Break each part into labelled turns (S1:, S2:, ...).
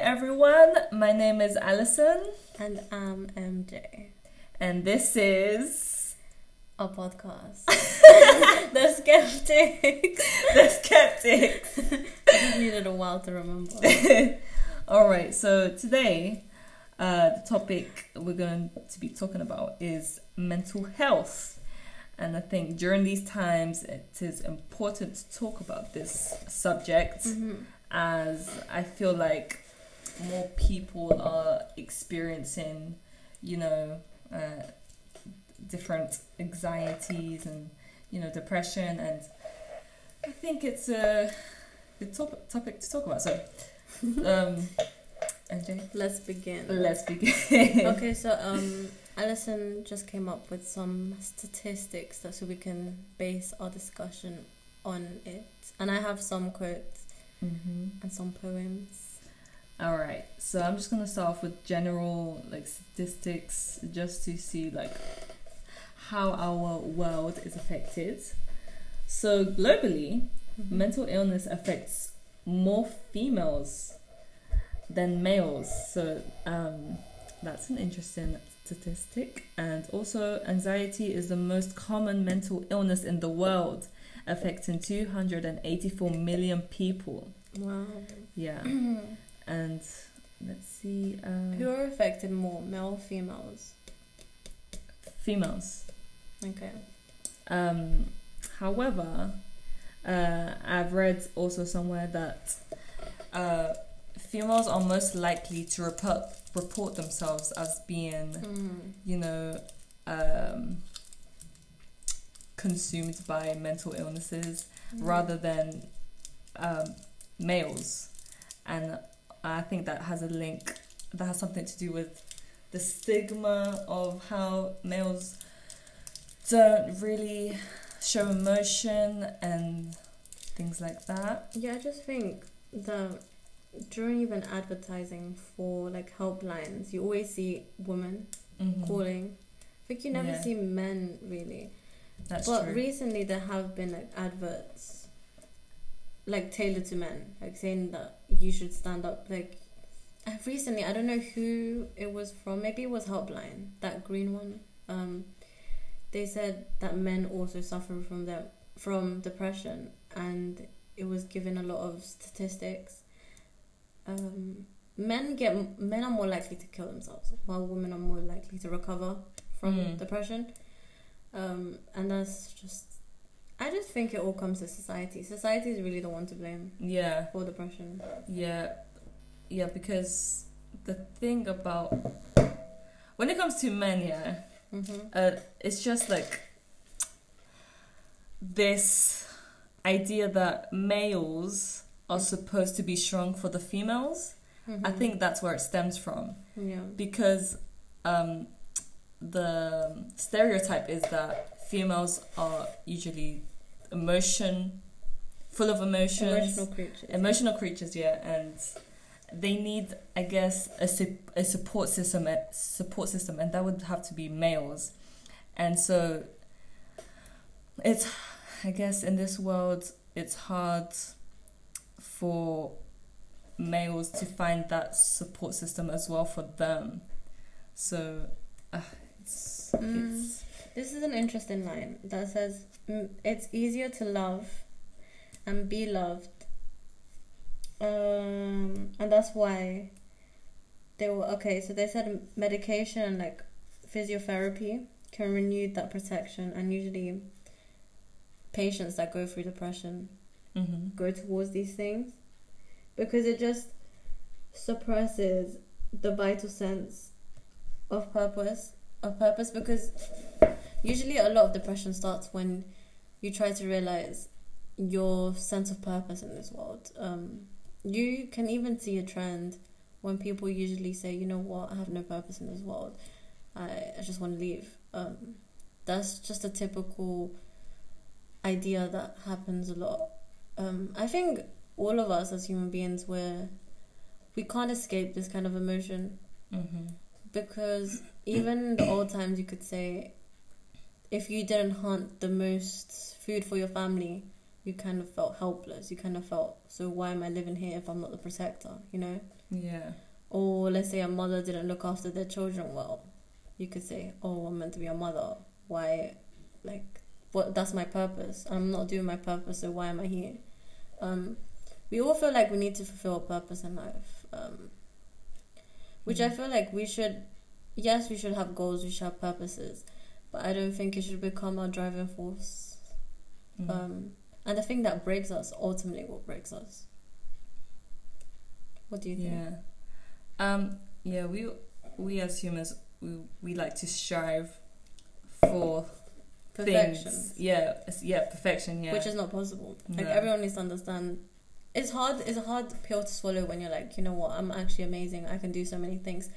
S1: everyone. My name is Alison,
S2: And I'm MJ.
S1: and this is
S2: A podcast. the Skeptics.
S1: The Skeptics.
S2: I just needed a while to remember.
S1: All right, so today, uh, the topic we're going to be talking about is mental health. And I think during these times, it is important to talk about this subject
S2: Mhm.
S1: as I feel like more people are experiencing, you know, uh, different anxieties and, you know, depression. And I think it's a good top- topic to talk about. So, um,
S2: Let's begin.
S1: let's begin.
S2: Okay, so um, Alison just came up with some statistics that so we can base our discussion on it. And I have some quotes
S1: hmm
S2: and some poems.
S1: All right, so I'm just gonna start off with general like statistics, just to see like how our world is affected. So globally,
S2: Mhm.
S1: mental illness affects more females than males. So um, that's an interesting statistic. And also, anxiety is the most common mental illness in the world, affecting 284 million people.
S2: Wow.
S1: Yeah. and let's see,
S2: Who
S1: uh,
S2: are affected more, male or females?
S1: females.
S2: Okay.
S1: Um, however, uh, I've read also somewhere that uh, females are most likely to report report themselves as being,
S2: Mm.
S1: you know, um, consumed by mental illnesses rather than um, males, and I think that has a link. That has something to do with the stigma of how males don't really show emotion and things like that.
S2: Yeah, I just think that during even advertising for like helplines, you always see women
S1: Mhm.
S2: calling. I think you never
S1: Yeah.
S2: see men really.
S1: That's
S2: but
S1: true.
S2: recently there have been like adverts like tailored to men, like saying that you should stand up. Like recently, I don't know who it was from. Maybe it was Helpline, that green one. Um, they said that men also suffer from them from depression, and it was given a lot of statistics. Um, men get men are more likely to kill themselves, while women are more likely to recover from
S1: Mm.
S2: depression. Um, and that's just, I just think it all comes to society. Society is really the one to blame
S1: yeah.
S2: for depression.
S1: Yeah, yeah, because the thing about when it comes to men, yeah,
S2: Mm-hmm.
S1: uh, it's just like this idea that males are supposed to be strong for the females. I think that's where it stems from
S2: Mm-hmm. Yeah.
S1: because um, the stereotype is that females are usually emotion, full of emotions,
S2: Emotional creatures.
S1: emotional creatures yeah and they need i guess a, su- a support system a support system and that would have to be males and so it's i guess in this world it's hard for males to find that support system as well for them so uh, it's,
S2: Mm.
S1: it's
S2: This is an interesting line that says, "Mm, "It's easier to love and be loved," um, and that's why they were okay. So they said medication and like physiotherapy can renew that protection, and usually patients that go through depression
S1: mhm.
S2: go towards these things because it just suppresses the vital sense of purpose of purpose because usually a lot of depression starts when you try to realize your sense of purpose in this world. Um, you can even see a trend when people usually say you know what? I have no purpose in this world. I, I just want to leave. Um, that's just a typical idea that happens a lot. Um, I think all of us as human beings, we're, we can't escape this kind of emotion
S1: Mhm.
S2: because even the old times, you could say if you didn't hunt the most food for your family, you kind of felt helpless. You kind of felt, so why am I living here if I'm not the protector? You know.
S1: Yeah.
S2: Or let's say a mother didn't look after their children well. You could say, "Oh, I'm meant to be a mother. Why, like, what? That's my purpose. I'm not doing my purpose, so why am I here?" Um, we all feel like we need to fulfill a purpose in life, um, which I
S1: Mhm.
S2: feel like we should. Yes, we should have goals. We should have purposes, but I don't think it should become our driving force.
S1: Mm.
S2: Um, and the thing that breaks us, ultimately, what breaks us. What do you think?
S1: Yeah. Um, yeah, we we as humans we we like to strive for
S2: Perfection.
S1: things. Yeah, yeah, perfection. Yeah,
S2: which is not possible. Like everyone needs to understand. It's hard. It's a hard pill to swallow when you're like, you know what, I'm actually amazing. I can do so many things.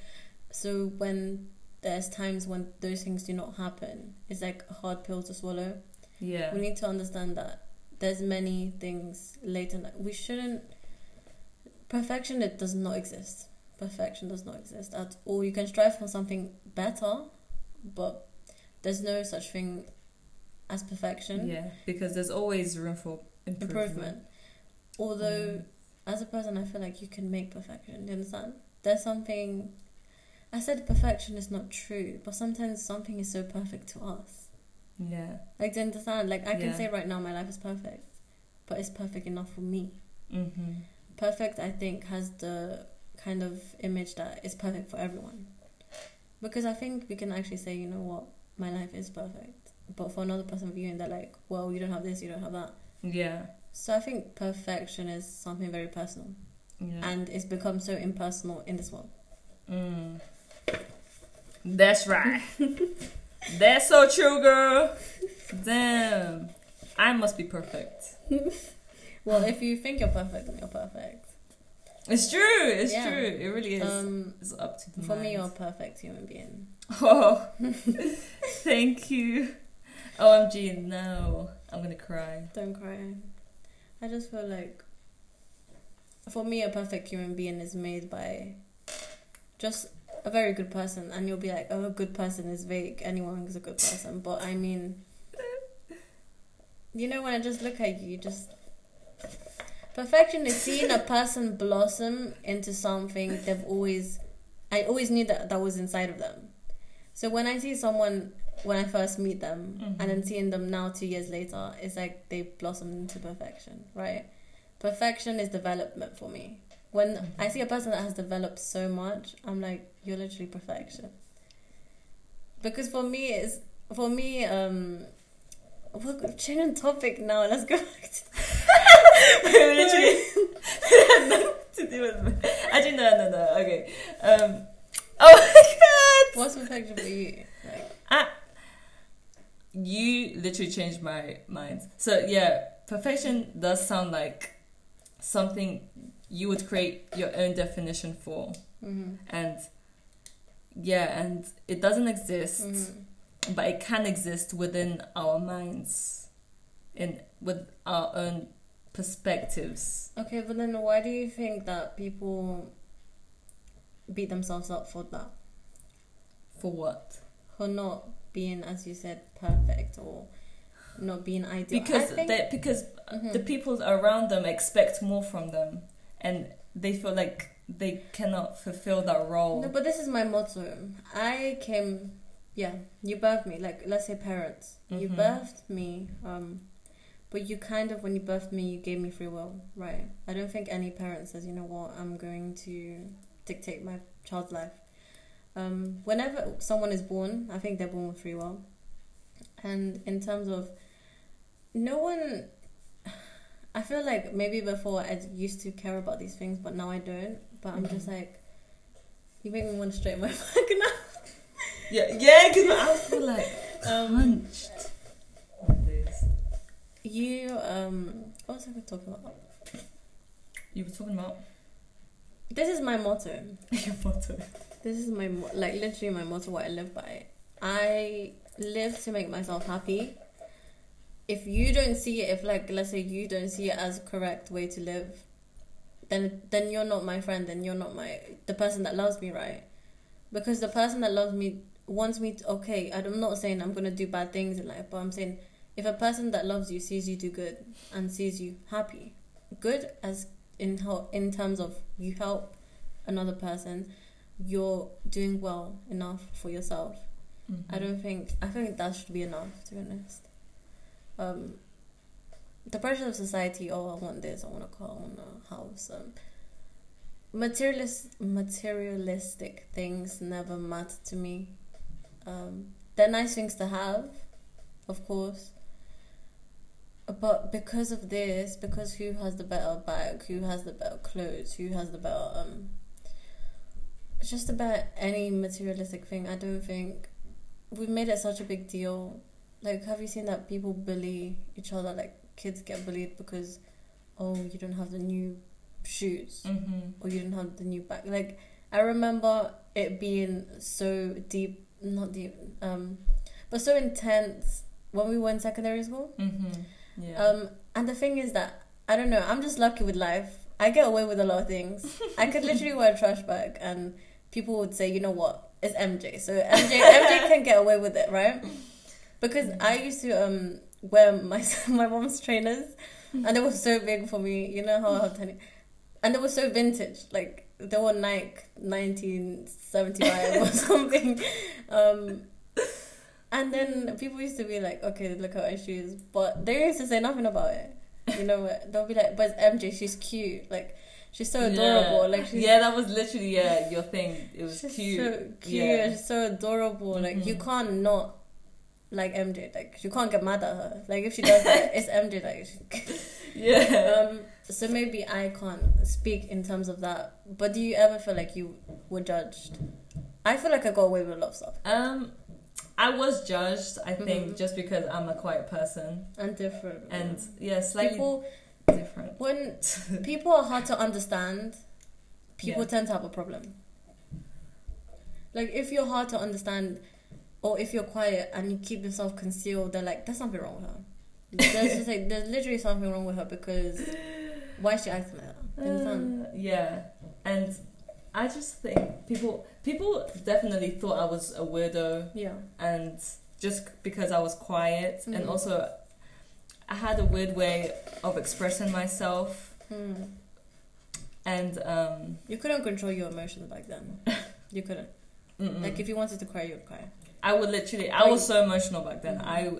S2: So when there's times when those things do not happen, it's like a hard pill to swallow.
S1: yeah,
S2: We need to understand that there's many things later. We shouldn't. Perfection it does not exist. Perfection does not exist at all. You can strive for something better, but there's no such thing as perfection.
S1: yeah. Because there's always room for improvement.
S2: improvement. Although,
S1: Mm.
S2: as a person, I feel like you can make perfection. Do you understand? There's something. I said perfection is not true, but sometimes something is so perfect to us.
S1: Yeah.
S2: Like, do you understand? Like, I can
S1: Yeah.
S2: say right now my life is perfect, but it's perfect enough for me.
S1: Mm-hmm.
S2: Perfect, I think, has the kind of image that is perfect for everyone. Because I think we can actually say, you know what, my life is perfect. But for another person viewing, they're like, well, you don't have this, you don't have that.
S1: Yeah.
S2: So I think perfection is something very personal,
S1: Yeah.
S2: and it's become so impersonal in this world.
S1: Mm. That's right. That's so true, girl. Damn. I must be perfect.
S2: Well, if you think you're perfect, then you're perfect.
S1: It's true. It's
S2: Yeah.
S1: true. It really is.
S2: Um,
S1: it's up to the
S2: for me, you're a perfect human being.
S1: Oh, thank you. OMG, no. I'm gonna cry.
S2: Don't cry. I just feel like, for me, a perfect human being is made by just a very good person, and you'll be like, oh, a good person is vague. Anyone is a good person, but I mean, you know, when I just look at you, you just perfection is seeing a person blossom into something they've always. I always knew that that was inside of them. So when I see someone when I first meet them
S1: Mhm.
S2: and then seeing them now two years later, it's like they blossomed into perfection, right? Perfection is development for me. When
S1: Mhm.
S2: I see a person that has developed so much, I'm like, you're literally perfection. Because for me, it's for me, um, we're changing topic now. Let's go back to
S1: Literally. nothing to do with me. Actually, no, no, no. Okay. Um. Oh my god.
S2: what's perfection for you? Like,
S1: Ah. You literally changed my mind. So yeah, perfection does sound like something you would create your own definition for,
S2: mhm,
S1: and yeah, and it doesn't exist.
S2: mhm.
S1: but it can exist within our minds in with our own perspectives
S2: Okay, but then why do you think that people beat themselves up for that?
S1: for what
S2: for not being, as you said, perfect or not being ideal.
S1: because
S2: think,
S1: they because
S2: Mhm.
S1: the people around them expect more from them and they feel like they cannot fulfill that role
S2: No, but this is my motto. I came, yeah, you birthed me. Like, let's say parents. You
S1: Mhm.
S2: birthed me, um, but you kind of, when you birthed me, you gave me free will, right? I don't think any parent says, you know what, I'm going to dictate my child's life. Um, whenever someone is born, I think they're born with free will. And in terms of, no one, I feel like maybe before I used to care about these things, but now I don't. But I'm just like, you make me want to straighten my back now.
S1: yeah yeah because my i feel like
S2: Um,
S1: punched Nowadays.
S2: you, um, what was I going to talk about?
S1: you were talking about
S2: This is my motto.
S1: your photo
S2: This is my, mo- like, literally my motto, what I live by. I live to make myself happy. If you don't see it, if, like, let's say you don't see it as a correct way to live, then then you're not my friend, then you're not my, the person that loves me, right? Because the person that loves me wants me to, okay, I'm not saying I'm going to do bad things in life, but I'm saying if a person that loves you sees you do good and sees you happy, good as in how in terms of you help another person, you're doing well enough for yourself.
S1: Mm-hmm.
S2: I don't think I think that should be enough to be honest. Um, the pressure of society. Oh, I want this. I want a car. I want a house. Um, materialist materialistic things never matter to me. Um, they're nice things to have, of course. But because of this, because who has the better bag, who has the better clothes, who has the better um, just about any materialistic thing, I don't think we've made it such a big deal. Like, have you seen that people bully each other? Like, kids get bullied because, oh, you don't have the new shoes
S1: Mm-hmm.
S2: or you don't have the new bag. Like, I remember it being so deep, not deep, um, but so intense when we were in secondary school.
S1: Mm-hmm. Yeah.
S2: Um, and the thing is that I don't know. I'm just lucky with life. I get away with a lot of things. I could literally wear a trash bag, and people would say, "You know what? It's MJ." So MJ, MJ can get away with it, right? Because I used to um wear my my mom's trainers, and they were so big for me. You know how how tiny, and they were so vintage. Like they were Nike 1975 or something. Um, and then people used to be like, okay, look at her shoes. But they used to say nothing about it. You know what? They'll be like, but MJ, she's cute. Like, she's so adorable.
S1: Yeah.
S2: Like, she's,
S1: yeah, that was literally yeah your thing. It was
S2: she's
S1: cute.
S2: so cute.
S1: Yeah.
S2: She's so adorable. Like, you
S1: Mhm.
S2: can't not like MJ. Like, you can't get mad at her. Like, if she does that, it's MJ. Like,
S1: Yeah.
S2: um, so maybe I can't speak in terms of that. But do you ever feel like you were judged? I feel like I got away with a lot of stuff.
S1: Um, I was judged. I think
S2: Mhm.
S1: just because I'm a quiet person,
S2: And different.
S1: and yeah, slightly
S2: people
S1: different.
S2: when people are hard to understand, people
S1: Yeah.
S2: tend to have a problem. Like if you're hard to understand, or if you're quiet and you keep yourself concealed, they're like, "There's something wrong with her." There's just like there's literally something wrong with her because why is she acting like that? You?
S1: Uh, yeah, and I just think people people definitely thought I was a weirdo,
S2: Yeah.
S1: and just because I was quiet, and
S2: Mhm.
S1: also I had a weird way of expressing myself,
S2: Hmm.
S1: and um,
S2: You couldn't control your emotions back then. You couldn't.
S1: mm-mm.
S2: Like if you wanted to cry, you'd cry.
S1: I would literally. I was so emotional back then.
S2: Mhm.
S1: I,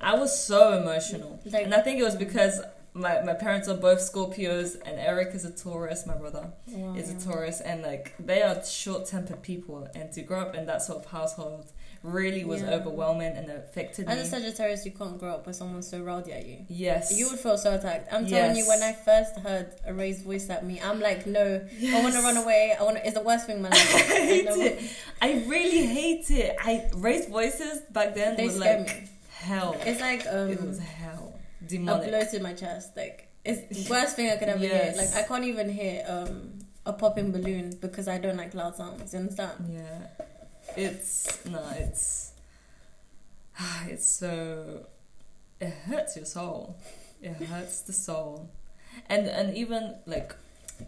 S1: I was so emotional,
S2: Like
S1: and I think it was because my my parents are both Scorpios, and Eric is a Taurus. My brother
S2: wow.
S1: is a Taurus, and like they are short tempered people, and to grow up in that sort of household really was
S2: Yeah.
S1: overwhelming and affected me.
S2: As a Sagittarius, you can't grow up with someone so rowdy at you.
S1: yes,
S2: You would feel so attacked. I'm telling you, when I first heard a raised voice at me, I'm like, no, I want to run away. I want. to It's the worst thing in my life.
S1: I hate it. I really hate it. I raised voices back then
S2: They
S1: was
S2: scare
S1: like
S2: me.
S1: hell.
S2: It's like um,
S1: it was hell.
S2: a
S1: Demonic.
S2: blow to my chest. Like it's the worst thing I could ever hear. Like I can't even hear um a popping balloon because I don't like loud sounds. You understand?
S1: Yeah, it's no, it's it's so it hurts your soul. It hurts the soul, and and even like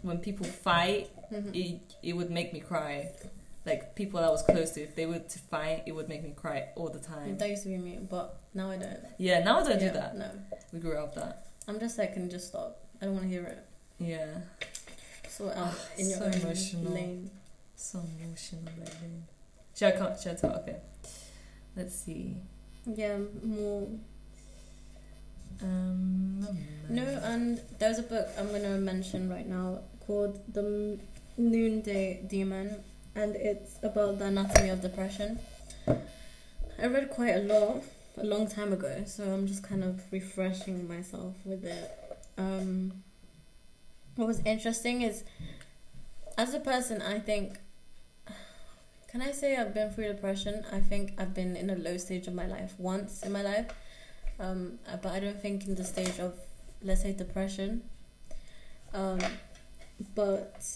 S1: when people fight,
S2: Mhm.
S1: it it would make me cry. Like people I was close to, if they were to fight, it would make me cry all the time.
S2: That used to be me, but now I don't.
S1: Yeah, now I don't
S2: Yeah,
S1: do that.
S2: No,
S1: We grew up that.
S2: I'm just like, can just stop? I don't want to hear it.
S1: Yeah,
S2: it out in your
S1: So
S2: own
S1: emotional.
S2: lane.
S1: so emotional lately. Should I? Should I talk? Okay. Let's see.
S2: Yeah, more
S1: Um.
S2: No, and there's a book I'm going to mention right now called The Noonday Demon, and it's about the anatomy of depression. I read quite a lot a long time ago, so I'm just kind of refreshing myself with it. Um, what was interesting is, as a person, I think. Can I say I've been through depression? I think I've been in a low stage of my life once in my life um, uh, but I don't think in the stage of let's say depression. Um, but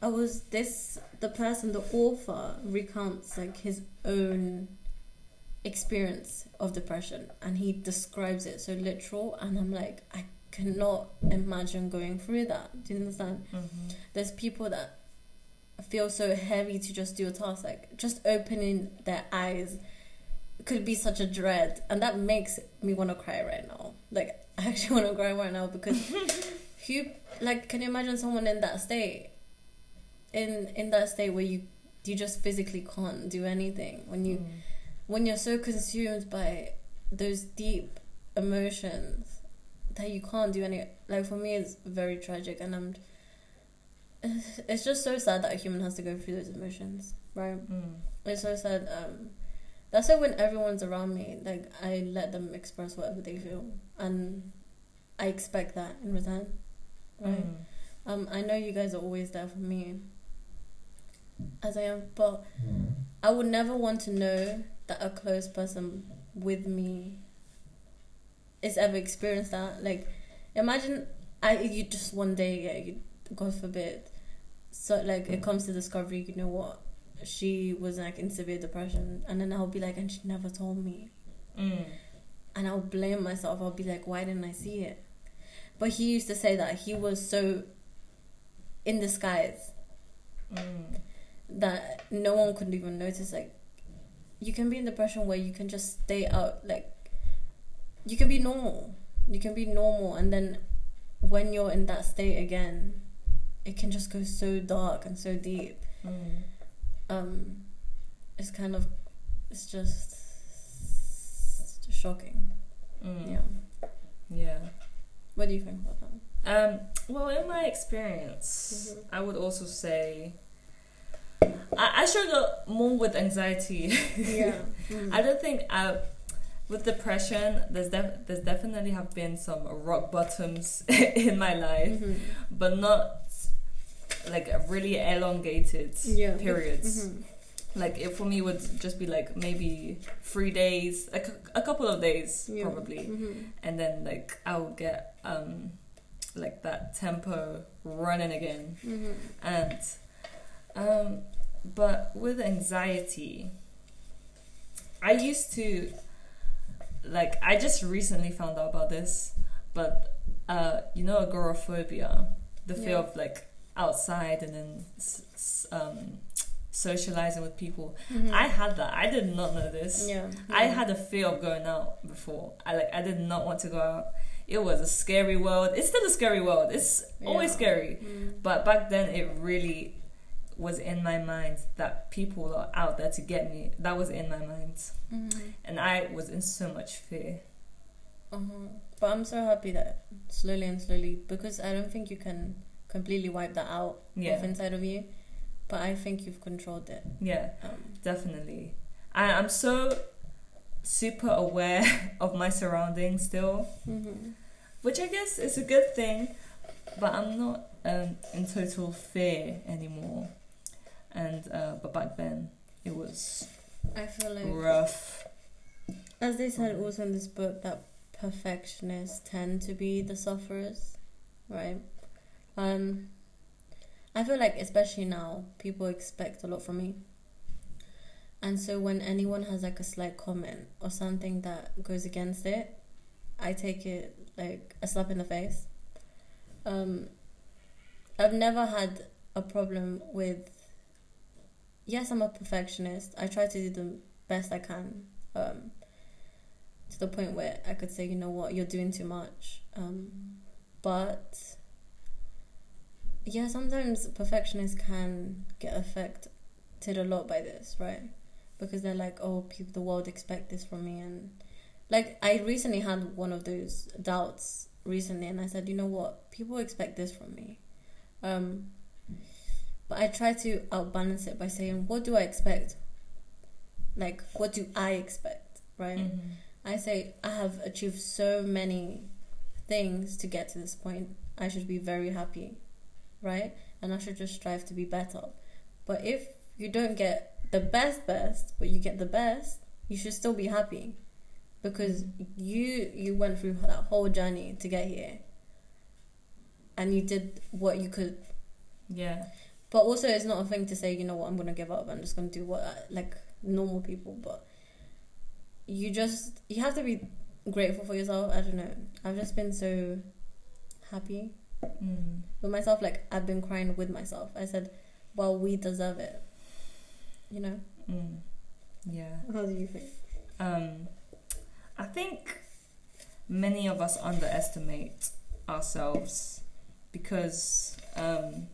S2: I was this the person the author recounts like his own experience of depression and he describes it so literal and I'm like I cannot imagine going through that. Do you understand?
S1: mhm.
S2: There's people that feel so heavy to just do a task like just opening their eyes could be such a dread, and that makes me want to cry right now. Like I actually want to cry right now because you like can you imagine someone in that state, in in that state where you you just physically can't do anything when you
S1: Mm.
S2: when you're so consumed by those deep emotions that you can't do any like for me it's very tragic and i'm it's just so sad that a human has to go through those emotions right
S1: Mm.
S2: it's so sad um that's why when everyone's around me like i let them express whatever they feel and i expect that in return right
S1: Mm.
S2: um, I know you guys are always there for me, as I am, but I would never want to know that a close person with me is ever experienced that. Like, imagine I you just one day, yeah, you, God forbid, so like it comes to discovery. You know what? She was like in severe depression, and then I'll be like, and she never told me
S1: Mm.
S2: and I'll blame myself. I'll be like, why didn't I see it? But he used to say that he was so in disguise
S1: Mm.
S2: that no one could even notice. Like, you can be in depression where you can just stay out, like, you can be normal. You can be normal, and then when you're in that state again, it can just go so dark and so deep.
S1: Mm.
S2: Um, it's kind of, it's just shocking.
S1: Mm.
S2: Yeah.
S1: Yeah.
S2: What do you think about that?
S1: Um, well, in my experience,
S2: Mhm.
S1: I would also say I, I struggle more with anxiety.
S2: Yeah. Mm.
S1: I don't think I, with depression, there's def- there's definitely have been some rock bottoms in my life,
S2: Mhm.
S1: but not like really elongated
S2: Yeah.
S1: periods.
S2: Mhm.
S1: Like it for me would just be like maybe three days, a, a couple of days
S2: Yeah.
S1: probably,
S2: Mhm.
S1: and then like I would get um like that tempo running again
S2: Mhm.
S1: and um but with anxiety i used to like i just recently found out about this but uh you know agoraphobia the fear
S2: Yeah.
S1: of like outside and then s- s- um socializing with people
S2: Mhm.
S1: i had that i did not know this
S2: Yeah.
S1: I had a fear of going out before. I like I did not want to go out. It was a scary world. It's still a scary world. It's always scary.
S2: Mm.
S1: But back then it really was in my mind that people are out there to get me. That was in my mind.
S2: Mhm.
S1: And I was in so much fear.
S2: Uh-huh. But I'm so happy that slowly and slowly, because I don't think you can completely wipe that out
S1: Yeah.
S2: off inside of you. But I think you've controlled it.
S1: Yeah,
S2: Um,
S1: definitely. I, I'm so super aware of my surroundings still.
S2: mhm.
S1: Which I guess is a good thing, but I'm not um, in total fear anymore. And uh, but back then it was
S2: I feel like,
S1: rough.
S2: as they said also in this book, that perfectionists tend to be the sufferers, right? Um, I feel like especially now, people expect a lot from me. And so when anyone has like a slight comment or something that goes against it, I take it like a slap in the face. Um, I've never had a problem with. Yes, I'm a perfectionist. I try to do the best I can. Um, to the point where I could say, you know what, you're doing too much. Um, but yeah, sometimes perfectionists can get affected a lot by this, right? Because they're like, oh, people, the world expect this from me, and like I recently had one of those doubts recently, and I said, you know what, people expect this from me, um, but I try to outbalance it by saying, what do I expect? Like, what do I expect, right?
S1: Mhm.
S2: I say I have achieved so many things to get to this point. I should be very happy, right? And I should just strive to be better. But if you don't get the best best, but you get the best, you should still be happy because you you went through that whole journey to get here. And you did what you could.
S1: Yeah.
S2: But also it's not a thing to say, you know what, I'm going to give up. I'm just going to do what I, like normal people, but you just you have to be grateful for yourself. I don't know. I've just been so happy
S1: Mm.
S2: with myself. Like I've been crying with myself. I said, "Well, we deserve it." You know.
S1: Mm. Yeah.
S2: How do you think?
S1: um, I think many of us underestimate ourselves because, um,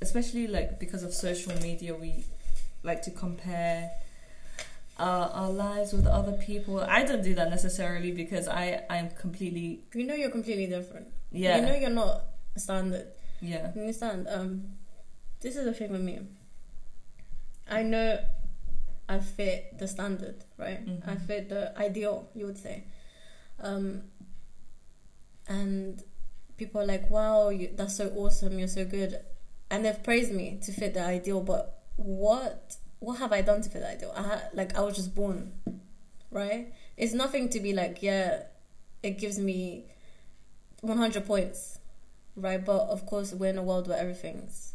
S1: especially like because of social media, we like to compare uh, our lives with other people. I don't do that necessarily because I I'm completely
S2: You know you're completely different.
S1: yeah
S2: You know you're not standard.
S1: yeah
S2: You understand? Um, this is the thing with me. I know I fit the standard, right?
S1: Mhm.
S2: I fit the ideal, you would say. Um, and people are like, "Wow, you, that's so awesome! You're so good," and they've praised me to fit the ideal. But what what have I done to fit the ideal? I ha- like I was just born, right? It's nothing to be like, yeah, it gives me 100 points, right? But of course, we're in a world where everything's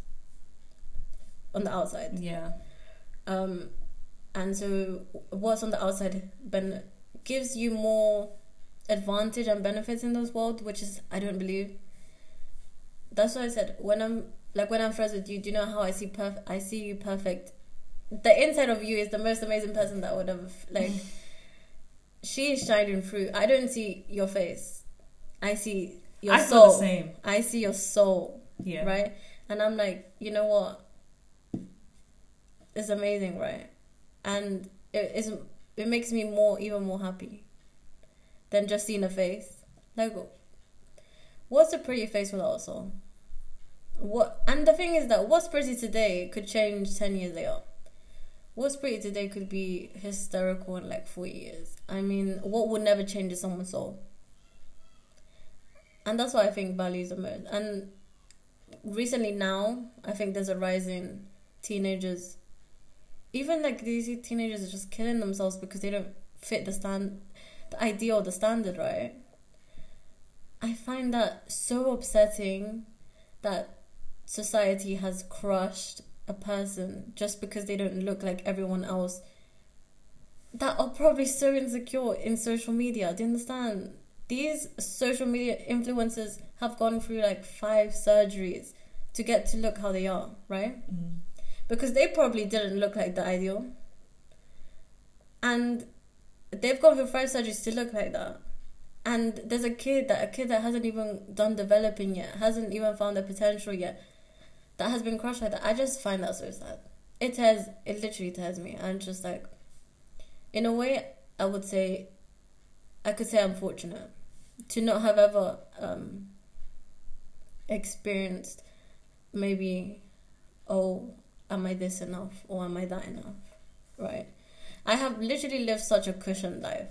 S2: on the outside.
S1: yeah
S2: Um, and so what's on the outside ben- gives you more advantage and benefits in those world, which is I don't believe. That's why I said when I'm like when I'm friends with you, do you know how I see perf- I see you perfect. The inside of you is the most amazing person that would have like. she is shining through. I don't see your face. I see your
S1: I
S2: soul.
S1: the same
S2: I see your soul
S1: yeah
S2: right? And I'm like, you know what? It's amazing, right? And it is it makes me more even more happy than just seeing a face. Like, what's a pretty face without a soul? What? And the thing is that what's pretty today could change ten years later. What's pretty today could be hysterical in like four years. I mean, what would never change is someone's soul. And that's why I think values most. And recently now i think there's a rise in teenagers even like these teenagers are just killing themselves because they don't fit the stand the ideal the standard right i find that so upsetting that society has crushed a person just because they don't look like everyone else that are probably so insecure in social media do you understand these social media influencers have gone through like five surgeries to get to look how they are, right?
S1: Mm.
S2: Because they probably didn't look like the ideal. And they've gone through five surgeries to look like that. And there's a kid that a kid that hasn't even done developing yet, hasn't even found their potential yet, that has been crushed like that. I just find that so sad. It tears it literally tears me. I'm just like in a way I would say I could say I'm fortunate to not have ever um experienced maybe oh am i this enough or am i that enough right i have literally lived such a cushioned life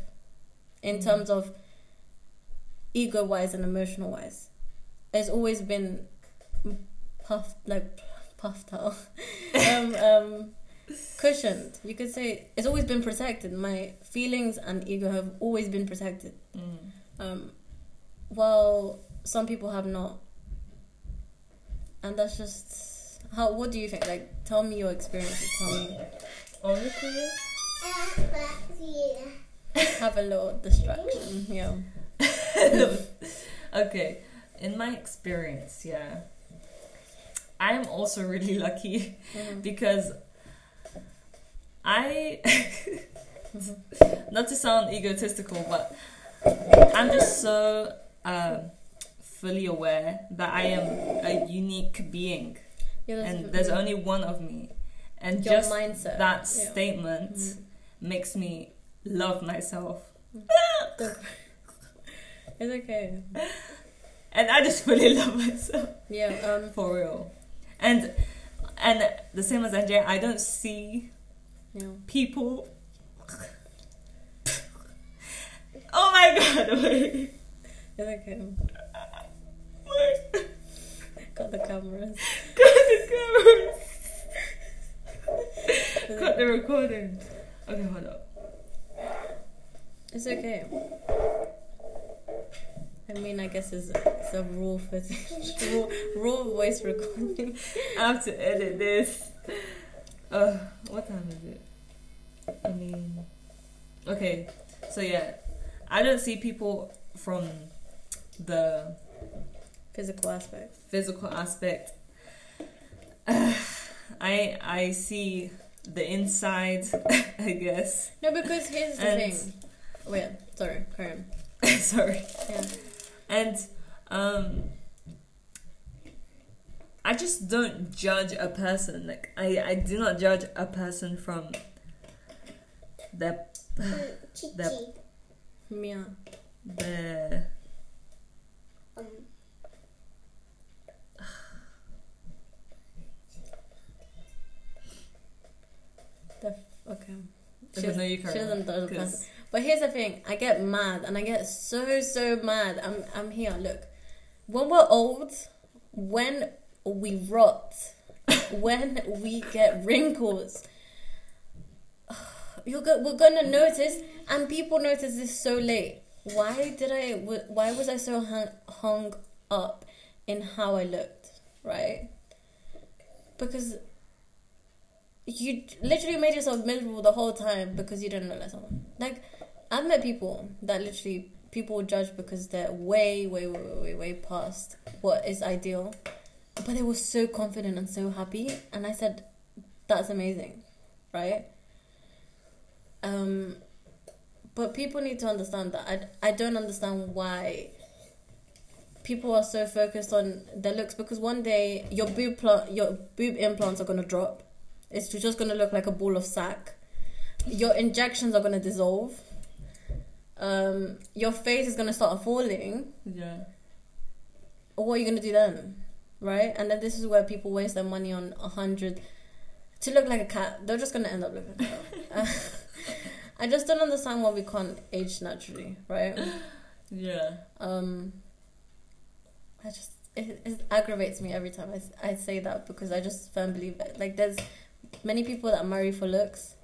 S2: in
S1: Mm.
S2: terms of ego wise and emotional wise it's always been puffed like puffed out um, um cushioned you could say it's always been protected my feelings and ego have always been protected
S1: Mm.
S2: um, well, some people have not, and that's just how. What do you think? Like, tell me your experiences. Tell me.
S1: Honestly,
S2: Have a little distraction. Yeah.
S1: okay. In my experience, yeah, I am also really lucky
S2: Mhm.
S1: because I, not to sound egotistical, but I'm just so um, fully aware that I am a unique being
S2: Yeah,
S1: and there's only one of me. And
S2: your
S1: just
S2: mindset.
S1: that
S2: Yeah.
S1: statement
S2: Mhm.
S1: makes me love myself.
S2: It's okay.
S1: And I just really love myself.
S2: Yeah. Um.
S1: For real. And and the same as MJ, I don't see people. oh my god, wait.
S2: It's okay.
S1: Wait.
S2: Got the cameras.
S1: Cut the cameras. Cut the recording. Okay, hold up.
S2: It's okay. I mean, I guess it's, it's a footage, raw, raw voice recording.
S1: I have to edit this. Uh, what time is it? I mean, okay. So yeah, I don't see people from the
S2: Physical aspect.
S1: physical aspect. I I see the inside, I guess.
S2: No, because here's the
S1: And-
S2: thing. Wait, sorry, carry.
S1: Sorry.
S2: Yeah.
S1: And um I just don't judge a person. Like I, I do not judge a person from their
S3: Chichi.
S2: Mia.
S1: their
S3: Um,
S2: Okay.
S1: even though you
S2: She doesn't judge a
S1: 'cause-
S2: person. But here's the thing, I get mad and I get so so mad. I'm I'm here. Look, when we're old, when we rot, when we get wrinkles, you're go- we're gonna notice, and people notice this so late. Why did I? Why was I so hung, hung up in how I looked? Right? Because you literally made yourself miserable the whole time because you didn't look like someone. Like, I've met people that literally people judge because they're way, way, way, way, way, past what is ideal. But they were so confident and so happy, and I said, "That's amazing, right?" Um, but people need to understand that. I I don't understand why people are so focused on their looks because one day your boob plant, your boob implants are gonna drop. It's just gonna look like a ball of sack. Your injections are gonna dissolve. Um, your face is gonna start falling.
S1: Yeah.
S2: What are you gonna do then, right? And then this is where people waste their money on a hundred to look like a cat. They're just gonna end up looking like a cat. I just don't understand why we can't age naturally, right?
S1: Yeah.
S2: Um, I just it, it aggravates me every time I, I say that because I just firmly believe it. Like there's many people that marry for looks,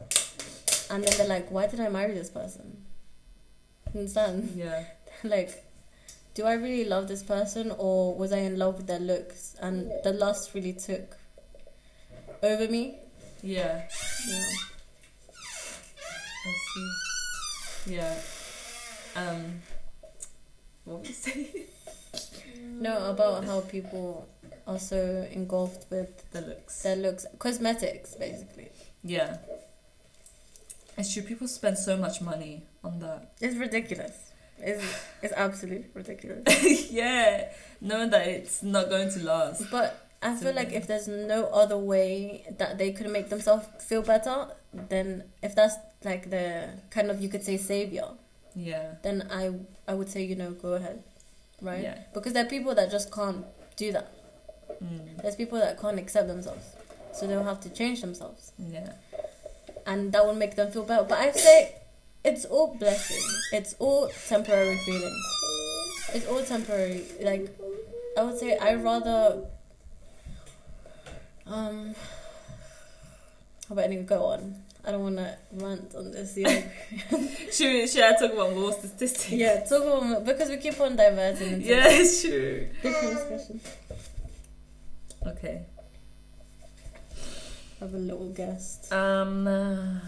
S2: and then they're like, "Why did I marry this person?" Understand?
S1: Yeah.
S2: like, do I really love this person, or was I in love with their looks and the lust really took over me?
S1: Yeah.
S2: Yeah.
S1: I see. Yeah. Um what were you saying?
S2: No, about how people are so engulfed with
S1: The looks.
S2: their looks, cosmetics, basically.
S1: Yeah. It's true, people spend so much money on that.
S2: It's ridiculous. It's it's absolutely ridiculous.
S1: yeah. Knowing that it's not going to last.
S2: But I feel like if there's no other way that they could make themselves feel better, then if that's like the kind of you could say savior,
S1: Yeah.
S2: then I I would say you know go ahead, right?
S1: Yeah.
S2: Because there are people that just can't do that.
S1: Mm.
S2: There's people that can't accept themselves, so they'll have to change themselves,
S1: Yeah.
S2: And that will make them feel better. But I say it's all blessing. It's all temporary feelings. It's all temporary. Like I would say, I rather. Um. But anyway, go on. I don't want to rant on this. Yeah,
S1: Should, we, should I talk about more statistics?
S2: yeah. Talk about because we keep on diverting.
S1: Yeah, it's true.
S2: Different discussion.
S1: Okay.
S2: Have a little guest.
S1: Um, uh,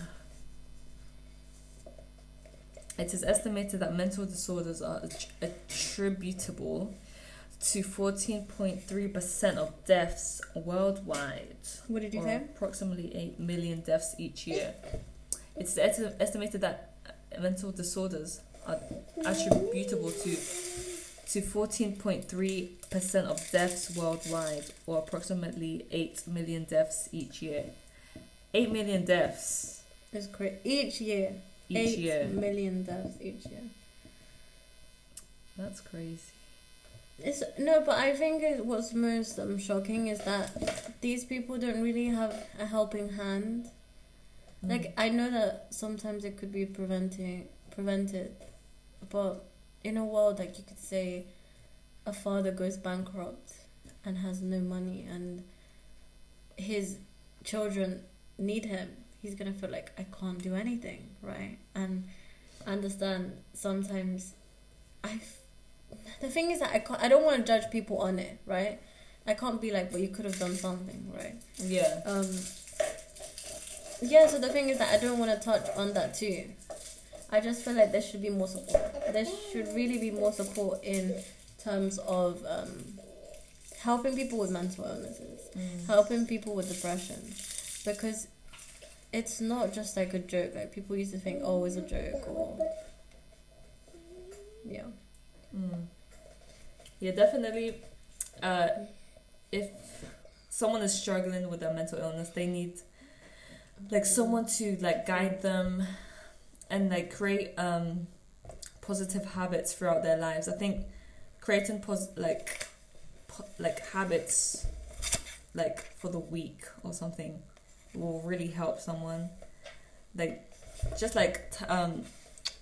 S1: it is estimated that mental disorders are att- attributable to 14.3% of deaths worldwide,
S2: What did you say?
S1: approximately 8 million deaths each year. It's estimated that mental disorders are attributable to to 14.3% of deaths worldwide, or approximately 8 million deaths each year. 8 million deaths
S2: It's great. Each year,
S1: each
S2: eight
S1: year.
S2: million deaths each year.
S1: That's crazy.
S2: It's no, but I think it, what's most um, shocking is that these people don't really have a helping hand.
S1: Mm.
S2: Like I know that sometimes it could be preventing prevented, but in a world like you could say, a father goes bankrupt and has no money, and his children need him. He's gonna feel like I can't do anything, right? And understand sometimes. I. The thing is that I can't. I don't want to judge people on it, right? I can't be like, but you could have done something, right?
S1: yeah.
S2: Um, yeah, so the thing is that I don't want to touch on that too. I just feel like there should be more support. There should really be more support in terms of um, helping people with mental illnesses,
S1: Mm.
S2: helping people with depression, because it's not just like a joke. Like people used to think, oh, it's a joke, or yeah.
S1: Mm. Yeah, definitely. Uh, if someone is struggling with a mental illness, they need like someone to like guide them and like create um positive habits throughout their lives. I think creating pos like po- like habits like for the week or something will really help someone. Like just like t- um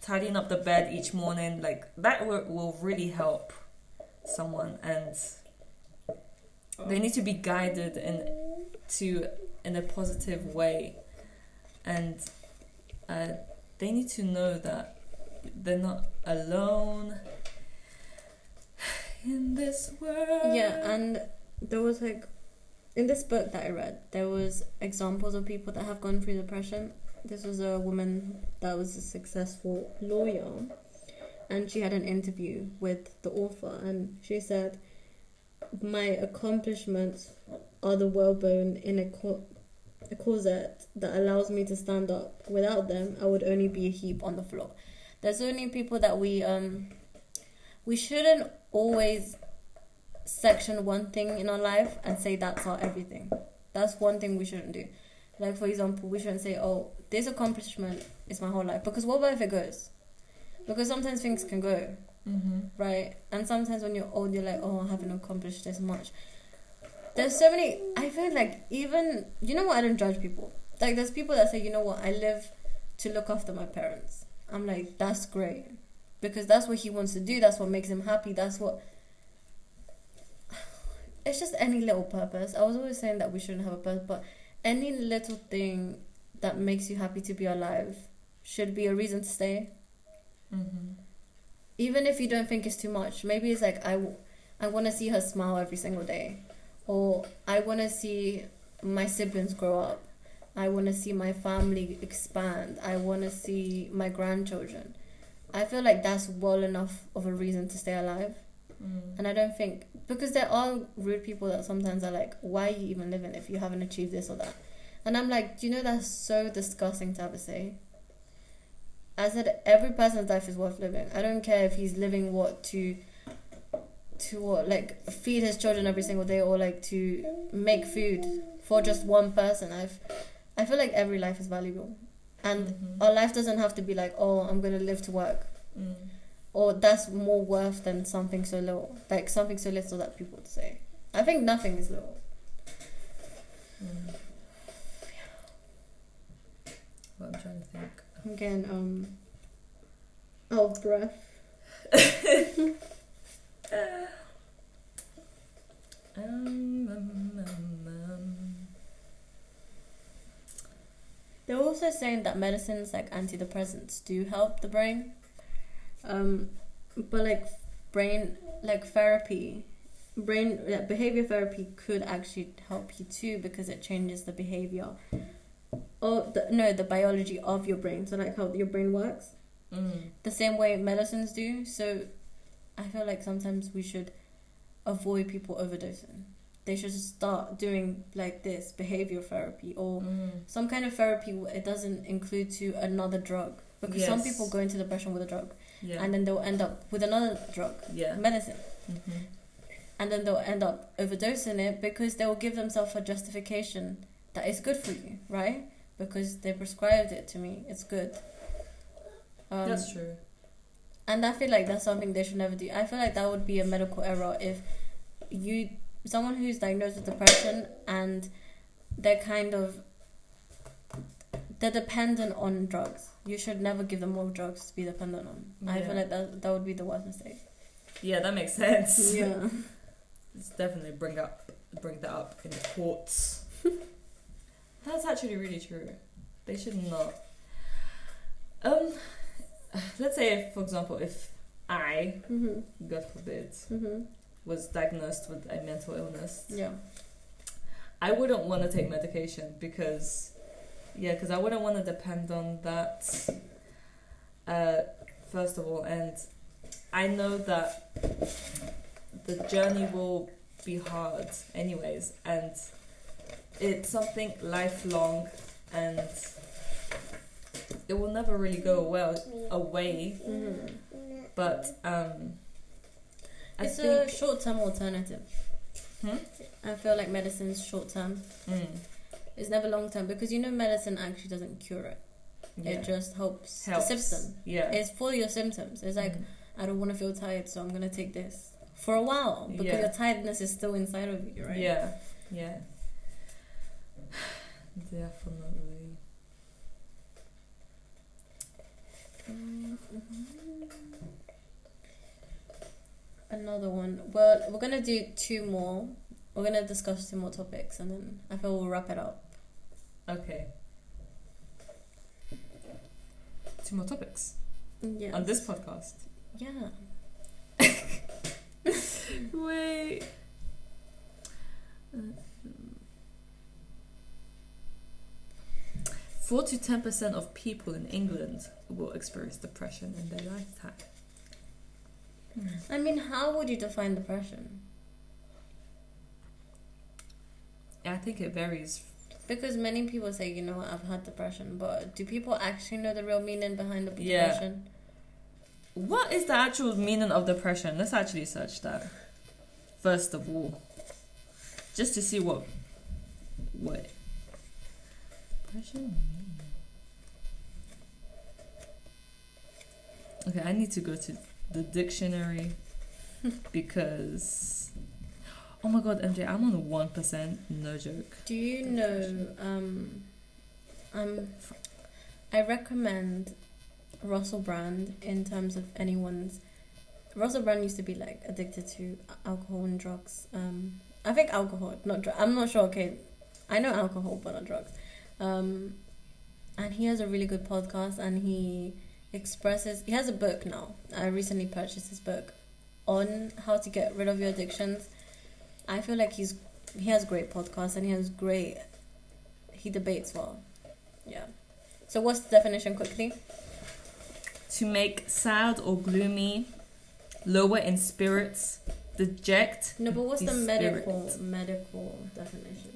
S1: tidying up the bed each morning, like that will, will really help someone and they need to be guided in to in a positive way and uh, they need to know that they're not alone in this world
S2: Yeah, and there was like in this book that I read, there was examples of people that have gone through depression. This was a woman that was a successful lawyer, and she had an interview with the author, and she said, "My accomplishments are the whalebone in a, co- a corset that allows me to stand up. Without them, I would only be a heap on the floor." There's only people that we um we shouldn't always section one thing in our life and say that's our everything. That's one thing we shouldn't do. Like for example, we shouldn't say, "Oh, this accomplishment is my whole life," because what about if it goes? Because sometimes things can go
S1: mm-hmm.
S2: right, and sometimes when you're old, you're like, "Oh, I haven't accomplished this much." There's so many. I feel like even you know what? I don't judge people. Like there's people that say, "You know what? I live to look after my parents." I'm like, that's great because that's what he wants to do. That's what makes him happy. That's what it's just any little purpose. I was always saying that we shouldn't have a purpose, but any little thing that makes you happy to be alive should be a reason to stay.
S1: Mm-hmm.
S2: Even if you don't think it's too much, maybe it's like I, w- I want to see her smile every single day, or I want to see my siblings grow up. I want to see my family expand. I want to see my grandchildren. I feel like that's well enough of a reason to stay alive.
S1: Mm.
S2: And I don't think because there are rude people that sometimes are like, "Why are you even living if you haven't achieved this or that?" And I'm like, "Do you know that's so disgusting to have to say?" I said every person's life is worth living. I don't care if he's living what to to what like feed his children every single day or like to make food for just one person. I've I feel like every life is valuable. And
S1: Mhm.
S2: our life doesn't have to be like, "Oh, I'm going to live to work."
S1: Mm.
S2: or that's more worth than something so little, like something so little that people would say. I think nothing is little.
S1: Mm. Well, I'm trying to think.
S2: Again, um, out of breath.
S1: Um, um, um, um.
S2: They're also saying that medicines like antidepressants do help the brain, um, but like brain like therapy, brain like, behavior therapy could actually help you too because it changes the behavior. Or the, no, the biology of your brain. So like how your brain works.
S1: Mm.
S2: the same way medicines do. So I feel like sometimes we should avoid people overdosing. They should just start doing like this behavior therapy or
S1: Mm.
S2: some kind of therapy. where It doesn't include to another drug because some people go into depression with a drug
S1: Yeah.
S2: and then they'll end up with another drug,
S1: yeah.
S2: medicine,
S1: Mm-hmm.
S2: and then they'll end up overdosing it because they will give themselves a justification that it's good for you, right? Because they prescribed it to me, it's good. Um,
S1: That's true.
S2: And I feel like that's something they should never do. I feel like that would be a medical error if you someone who's diagnosed with depression and they're kind of they're dependent on drugs. You should never give them more drugs to be dependent on. I feel like that that would be the worst mistake.
S1: Yeah, that makes sense.
S2: Yeah.
S1: Let's definitely bring up bring that up in the courts. That's actually really true. They should not. Um, let's say, if, for example, if I,
S2: Mhm.
S1: God forbid,
S2: Mhm.
S1: was diagnosed with a mental illness,
S2: Yeah.
S1: I wouldn't want to take medication because, yeah, because I wouldn't want to depend on that. Uh, first of all, and I know that the journey will be hard, anyways, and it's something lifelong, and it will never really go away. Away,
S2: Mhm.
S1: but um, I
S2: It's
S1: think
S2: a short term alternative.
S1: Hmm?
S2: I feel like medicine's short term.
S1: mm,
S2: It's never long term because you know medicine actually doesn't cure it.
S1: yeah,
S2: It just helps,
S1: helps.
S2: the symptom.
S1: Yeah,
S2: It's for your symptoms. It's like
S1: Mm.
S2: I don't want to feel tired, so I'm gonna take this for a while because
S1: Yeah.
S2: your tiredness is still inside of you, right?
S1: Yeah, yeah. Definitely.
S2: Another one. Well, we're gonna do two more. We're gonna discuss two more topics, and then I feel we'll wrap it up.
S1: Okay. Two more topics
S2: Yeah.
S1: on this podcast.
S2: Yeah.
S1: Wait. Four to ten percent of people in England will experience depression in their lifetime. Hmm.
S2: I mean, how would you define depression?
S1: I think it varies.
S2: Because many people say, you know, I've had depression, but do people actually know the real meaning behind the
S1: Yeah. What is the actual meaning of depression? Let's actually search that first of all, just to see what what depression mean. Okay, I need to go to the dictionary because oh my god, MJ, I'm on one percent. No joke.
S2: Do you know? Um, um, I recommend Russell Brand in terms of anyone's. Russell Brand used to be like addicted to alcohol and drugs. Um, I think alcohol, not drug. I'm not sure. Okay, I know alcohol, but not drugs. Um, and he has a really good podcast, and he expresses. He has a book now. I recently purchased his book on how to get rid of your addictions. I feel like he's he has great podcasts and he has great he debates well. Yeah. So what's the definition quickly?
S1: To make sad or gloomy, lower in spirits, deject.
S2: No, but what's the medical
S1: spirit.
S2: medical definition?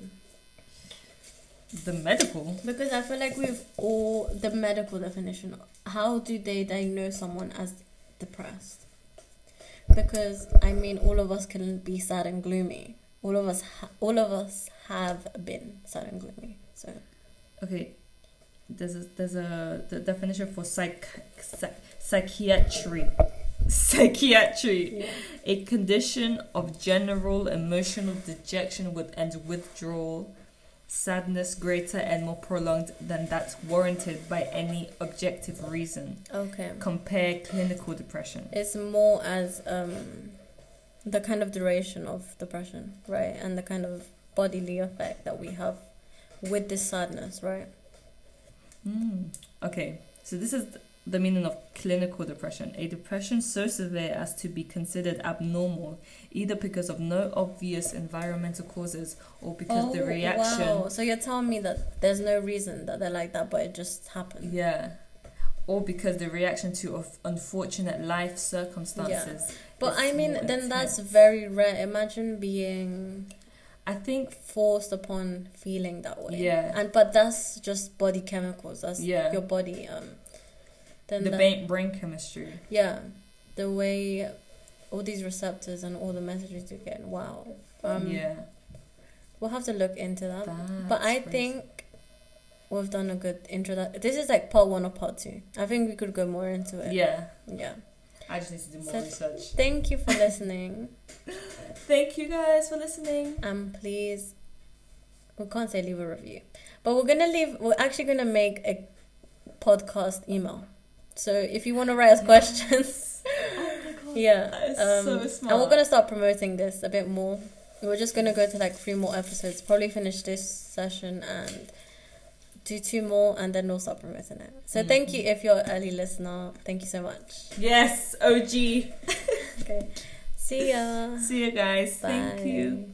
S1: The medical.
S2: Because I feel like we've all the medical definition. How do they diagnose someone as depressed? Because I mean, all of us can be sad and gloomy. All of us, ha- all of us have been sad and gloomy. So
S1: Okay, there's a there's a the definition for psych, psych psychiatry. Psychiatry, a condition of general emotional dejection with and withdrawal, sadness greater and more prolonged than that warranted by any objective reason.
S2: okay,
S1: Compare clinical depression.
S2: it's more as um, the kind of duration of depression, right, and the kind of bodily effect that we have with this sadness, right?
S1: Mm. Okay, so this is the meaning of clinical depression a depression so severe as to be considered abnormal, either because of no obvious environmental causes or because the reaction.
S2: Oh, Wow. So you're telling me that there's no reason that they're like that, but it just happened.
S1: Yeah. Or because the reaction to of unfortunate life circumstances.
S2: Yeah.
S1: But
S2: I mean, then that's very rare. Imagine being
S1: I think.
S2: forced upon feeling that way.
S1: Yeah.
S2: And but that's just body chemicals. That's
S1: Yeah.
S2: your body. Um. Then
S1: The
S2: that-
S1: brain, brain chemistry.
S2: yeah, the way all these receptors and all the messages you get. Wow. Um,
S1: yeah.
S2: We'll have to look into that.
S1: That's
S2: but I
S1: crazy.
S2: think we've done a good introduction. This is like part one or part two. I think we could go more into it.
S1: Yeah.
S2: Yeah.
S1: I just need to do more
S2: So-
S1: research.
S2: Thank you for listening.
S1: Thank you guys for listening.
S2: and please, we can't say leave a review, but we're gonna leave. We're actually gonna make a podcast email. So if you want to write us questions,
S1: Oh
S2: yeah,
S1: That is
S2: um,
S1: so
S2: and we're gonna start promoting this a bit more. We're just gonna go to like three more episodes. Probably finish this session and do two more, and then we'll start promoting it. So thank you if you're an early listener. Thank you so much.
S1: Yes, OG.
S2: Okay, see ya.
S1: See you guys.
S2: Bye.
S1: Thank you.